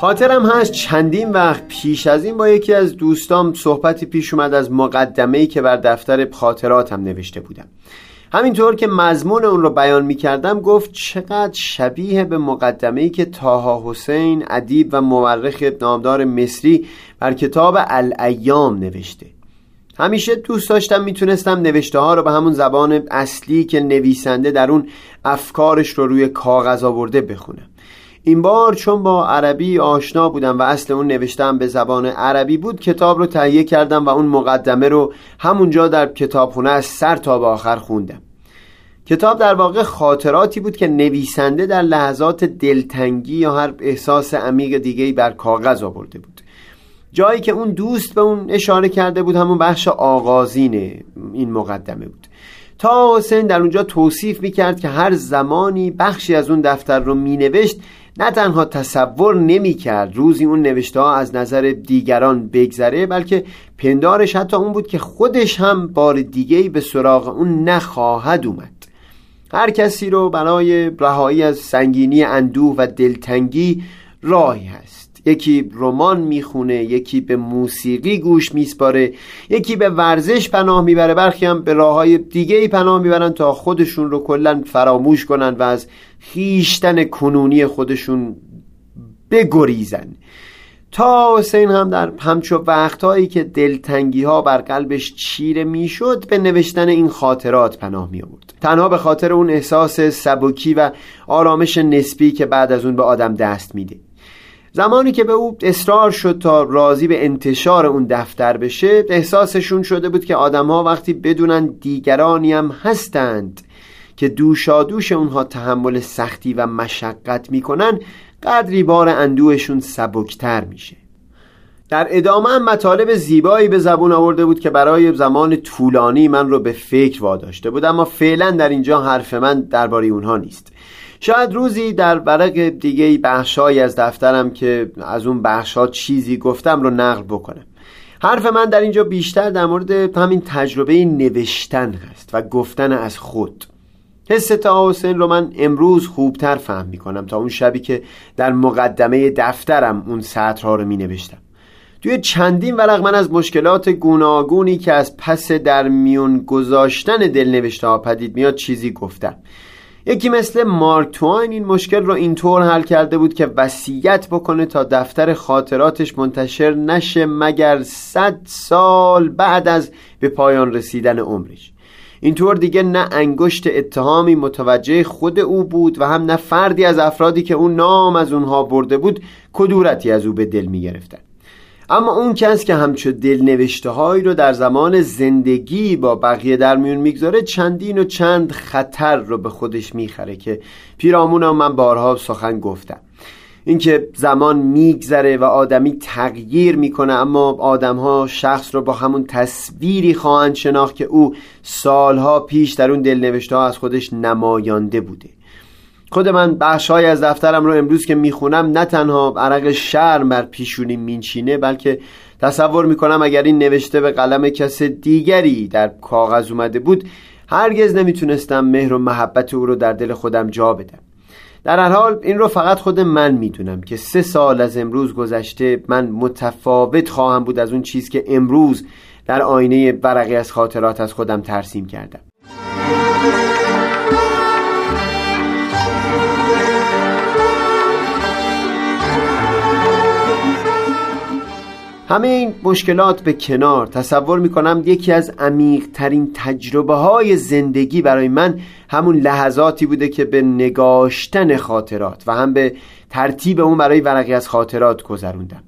خاطرم هست چندین وقت پیش از این با یکی از دوستام صحبتی پیش اومد از مقدمه‌ای که بر دفتر خاطراتم نوشته بودم. همینطور که مضمون اون رو بیان می کردم گفت چقدر شبیه به مقدمه‌ای که تاها حسین ادیب و مورخ نامدار مصری بر کتاب الایام نوشته. همیشه دوست داشتم می‌تونستم نوشته ها رو به همون زبان اصلی که نویسنده در اون افکارش رو روی کاغذ آورده بخونم. این بار چون با عربی آشنا بودم و اصل اون نوشتم به زبان عربی بود کتاب رو تهیه کردم و اون مقدمه رو همونجا در کتابخونه از سر تا به آخر خوندم. کتاب در واقع خاطراتی بود که نویسنده در لحظات دلتنگی یا هر احساس عمیق دیگهی بر کاغذ آورده بود. جایی که اون دوست به اون اشاره کرده بود همون بخش آغازین این مقدمه بود. تا حسین در اونجا توصیف می‌کرد که هر زمانی بخشی از اون دفتر رو مینوشت نه تنها تصور نمی‌کرد روزی اون نوشته ها از نظر دیگران بگذره بلکه پندارش حتی اون بود که خودش هم بار دیگهی به سراغ اون نخواهد اومد. هر کسی رو برای رهایی از سنگینی اندوه و دلتنگی راهی هست. یکی رمان می‌خونه یکی به موسیقی گوش میسپاره یکی به ورزش پناه می‌بره. برخی هم به راه های دیگه ای پناه می‌برن تا خودشون رو کلا فراموش کنن و از خیشتن کنونی خودشون بگریزن. تا حسین هم در همچو وقتهایی که دلتنگی ها بر قلبش چیره می‌شد به نوشتن این خاطرات پناه می آورد تنها به خاطر اون احساس سبکی و آرامش نسبی که بعد از اون به آدم دست میده. زمانی که به او اصرار شد تا راضی به انتشار اون دفتر بشه احساسشون شده بود که آدمها وقتی بدونن دیگرانی هم هستند که دوشادوش اونها تحمل سختی و مشقت می‌کنن قدری بار اندوهشون سبکتر میشه. در ادامه مطالب زیبایی به زبون آورده بود که برای زمان طولانی من رو به فکر واداشته بود اما فعلا در اینجا حرف من درباره اونها نیست. شاید روزی در ورق دیگه بخشایی از دفترم که از اون بخشات چیزی گفتم رو نقل بکنم. حرف من در اینجا بیشتر در مورد همین تجربه نوشتن هست و گفتن از خود. حس حسین رو من امروز خوبتر فهم می کنم تا اون شبی که در مقدمه دفترم اون سطرها رو می نوشتم توی چندین ورق من از مشکلات گوناگونی که از پس در میون گذاشتن دل نوشته ها پدید میاد چیزی گفتم. یکی مثل مارک این مشکل رو اینطور حل کرده بود که وصیت بکنه تا دفتر خاطراتش منتشر نشه مگر صد سال بعد از به پایان رسیدن عمرش اینطور دیگه نه انگشت اتهامی متوجه خود او بود و هم نه فردی از افرادی که اون نام از اونها برده بود کدورتی از او به دل می گرفتن. اما اون کس که همچو دل نوشته هایی رو در زمان زندگی با بقیه در میون می‌گذاره چندین و چند خطر رو به خودش می‌خره که پیرامونم من بارها سخن گفتم. اینکه زمان میگذره و آدمی تغییر می‌کنه اما آدمها شخص رو با همون تصویری خواهند شناخت که او سالها پیش در اون دلنوشته ها از خودش نمایانده بوده. خود من بخشهایی از دفترم رو امروز که می‌خونم نه تنها عرق شرم بر پیشونی مینچینه بلکه تصور می‌کنم اگر این نوشته به قلم کس دیگری در کاغذ اومده بود هرگز نمی‌تونستم مهر و محبت او رو در دل خودم جا بدم. در هر حال این رو فقط خود من می‌دونم که سه سال از امروز گذشته من متفاوت خواهم بود از اون چیز که امروز در آینه ورقی از خاطرات از خودم ترسیم کردم. همه این مشکلات به کنار تصور می‌کنم یکی از عمیق ترین تجربه های زندگی برای من همون لحظاتی بوده که به نگاشتن خاطرات و هم به ترتیب اون برای ورقی از خاطرات گذروندم.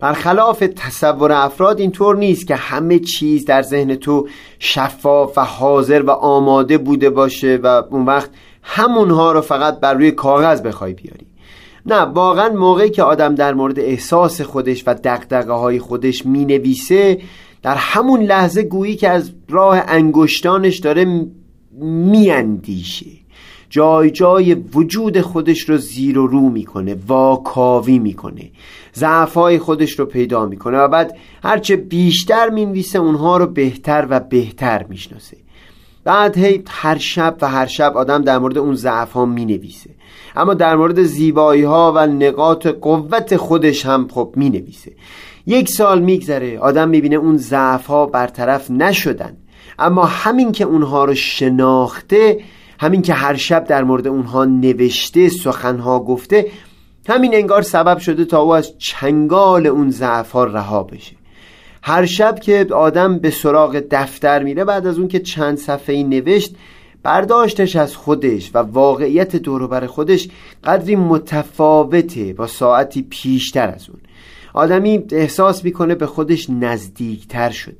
برخلاف تصور افراد اینطور نیست که همه چیز در ذهن تو شفاف و حاضر و آماده بوده باشه و اون وقت همونها رو فقط بر روی کاغذ بخوای بیاری. نه واقعا موقعی که آدم در مورد احساس خودش و دقدقه های خودش می نویسه در همون لحظه گویی که از راه انگشتانش داره میاندیشه. جای جای وجود خودش رو زیر و رو می‌کنه واکاوی می‌کنه ضعفای خودش رو پیدا می‌کنه و بعد هرچه بیشتر می‌نویسه اونها رو بهتر و بهتر می‌شناسه. بعد هی هر شب و هر شب آدم در مورد اون ضعف ها می نویسه اما در مورد زیبایی ها و نقاط قوت خودش هم خب می نویسه یک سال میگذره آدم می‌بینه اون ضعف ها برطرف نشدن. اما همین که اونها رو شناخته همین که هر شب در مورد اونها نوشته سخنها گفته همین انگار سبب شده تا او از چنگال اون ضعف ها رها بشه. هر شب که آدم به سراغ دفتر میره بعد از اون که چند صفحه نوشت برداشتش از خودش و واقعیت دوروبر خودش قدری متفاوته با ساعتی پیشتر از اون. آدمی احساس می‌کنه به خودش نزدیکتر شده.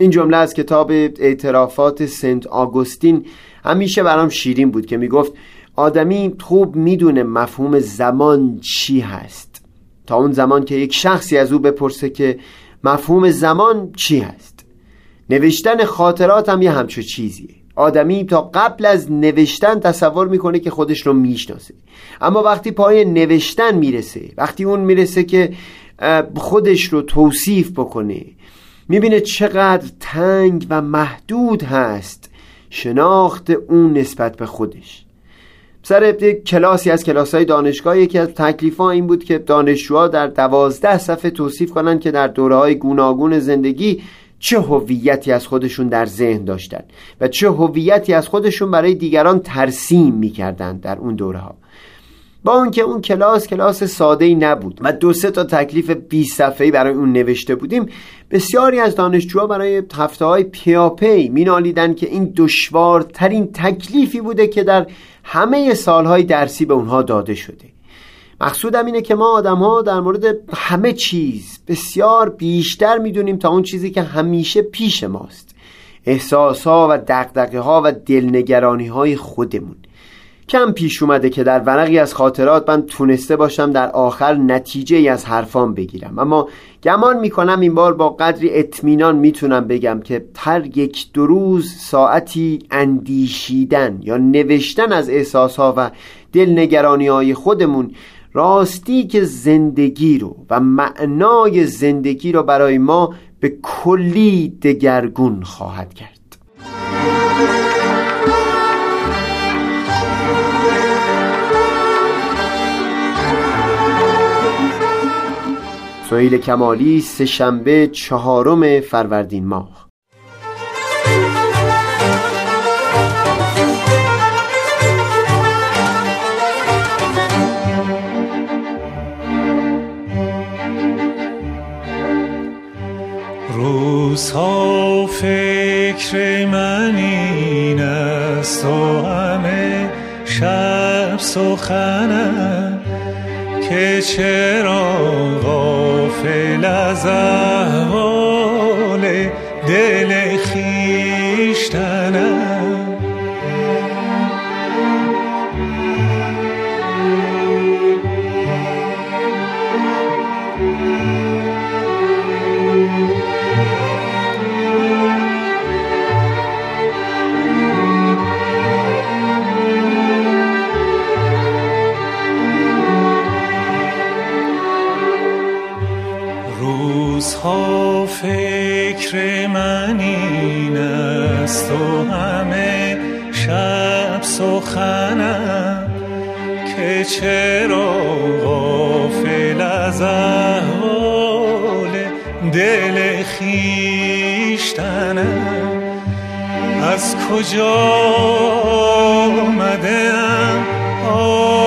این جمله از کتاب اعترافات سنت آگوستین همیشه برام شیرین بود که می‌گفت آدمی خوب می‌دونه مفهوم زمان چی هست. تا اون زمان که یک شخصی از او بپرسه که مفهوم زمان چی هست. نوشتن خاطرات هم یه همچو چیزیه. آدمی تا قبل از نوشتن تصور می‌کنه که خودش رو می‌شناسه. اما وقتی پای نوشتن می‌رسه وقتی اون می‌رسه که خودش رو توصیف بکنه می‌بینه چقدر تنگ و محدود هست شناخت اون نسبت به خودش. سر کلاسی از کلاس های دانشگاه یکی از تکلیف این بود که دانشجوها در دوازده صفحه توصیف کنند که در دوره های گوناگون زندگی چه هویتی از خودشون در ذهن داشتند و چه هویتی از خودشون برای دیگران ترسیم می‌کردند در اون دوره ها با اون که اون کلاس کلاس ساده ای نبود و دو سه تا تکلیف 20 صفحه‌ای برای اون نوشته بودیم بسیاری از دانشجوها برای هفته های پیاپی مینالیدن که این دشوارترین تکلیفی بوده که در همه سالهای درسی به اونها داده شده. مقصودم اینه که ما آدم ها در مورد همه چیز بسیار بیشتر می‌دونیم تا اون چیزی که همیشه پیش ماست. احساس ها و دقدقه ها و دلنگرانی های خودمون. کم پیش اومده که در ورقی از خاطرات من تونسته باشم در آخر نتیجه ای از حرفام بگیرم. اما گمان می‌کنم این بار با قدری اطمینان می‌تونم بگم که هر یک دو روز ساعتی اندیشیدن یا نوشتن از احساسها و دلنگرانی های خودمون راستی که زندگی رو و معنای زندگی رو برای ما به کلی دگرگون خواهد کرد. سهیل کمالی سه شنبه چهارم فروردین ماه. روزها فکر من این است و همه شب سخنم که چرا غافل از احوال دل چرا غافل از احوال دل خیشتنم از کجا آمدم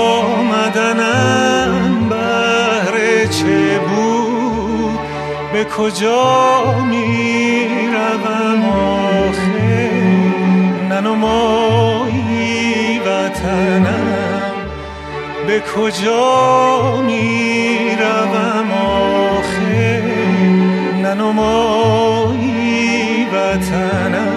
آمدنم بهر چه بود؟ به کجا می روم آخه ننمایی وطنم. به کجا می روم آخه ننمایی وطنم.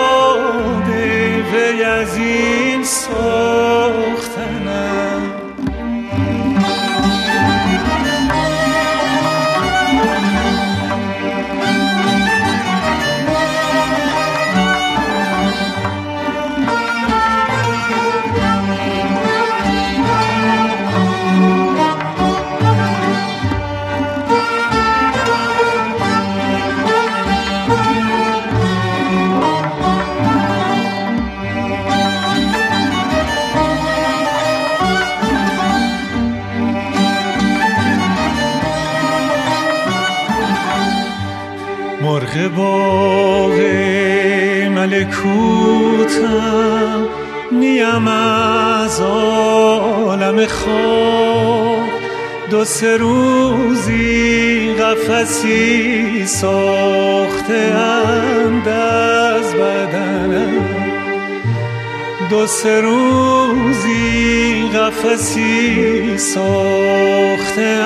ملکوتم نیم از عالم خواب دو سه روزی قفسی ساخته اند از بدنم. دو سه روزی قفسی ساخته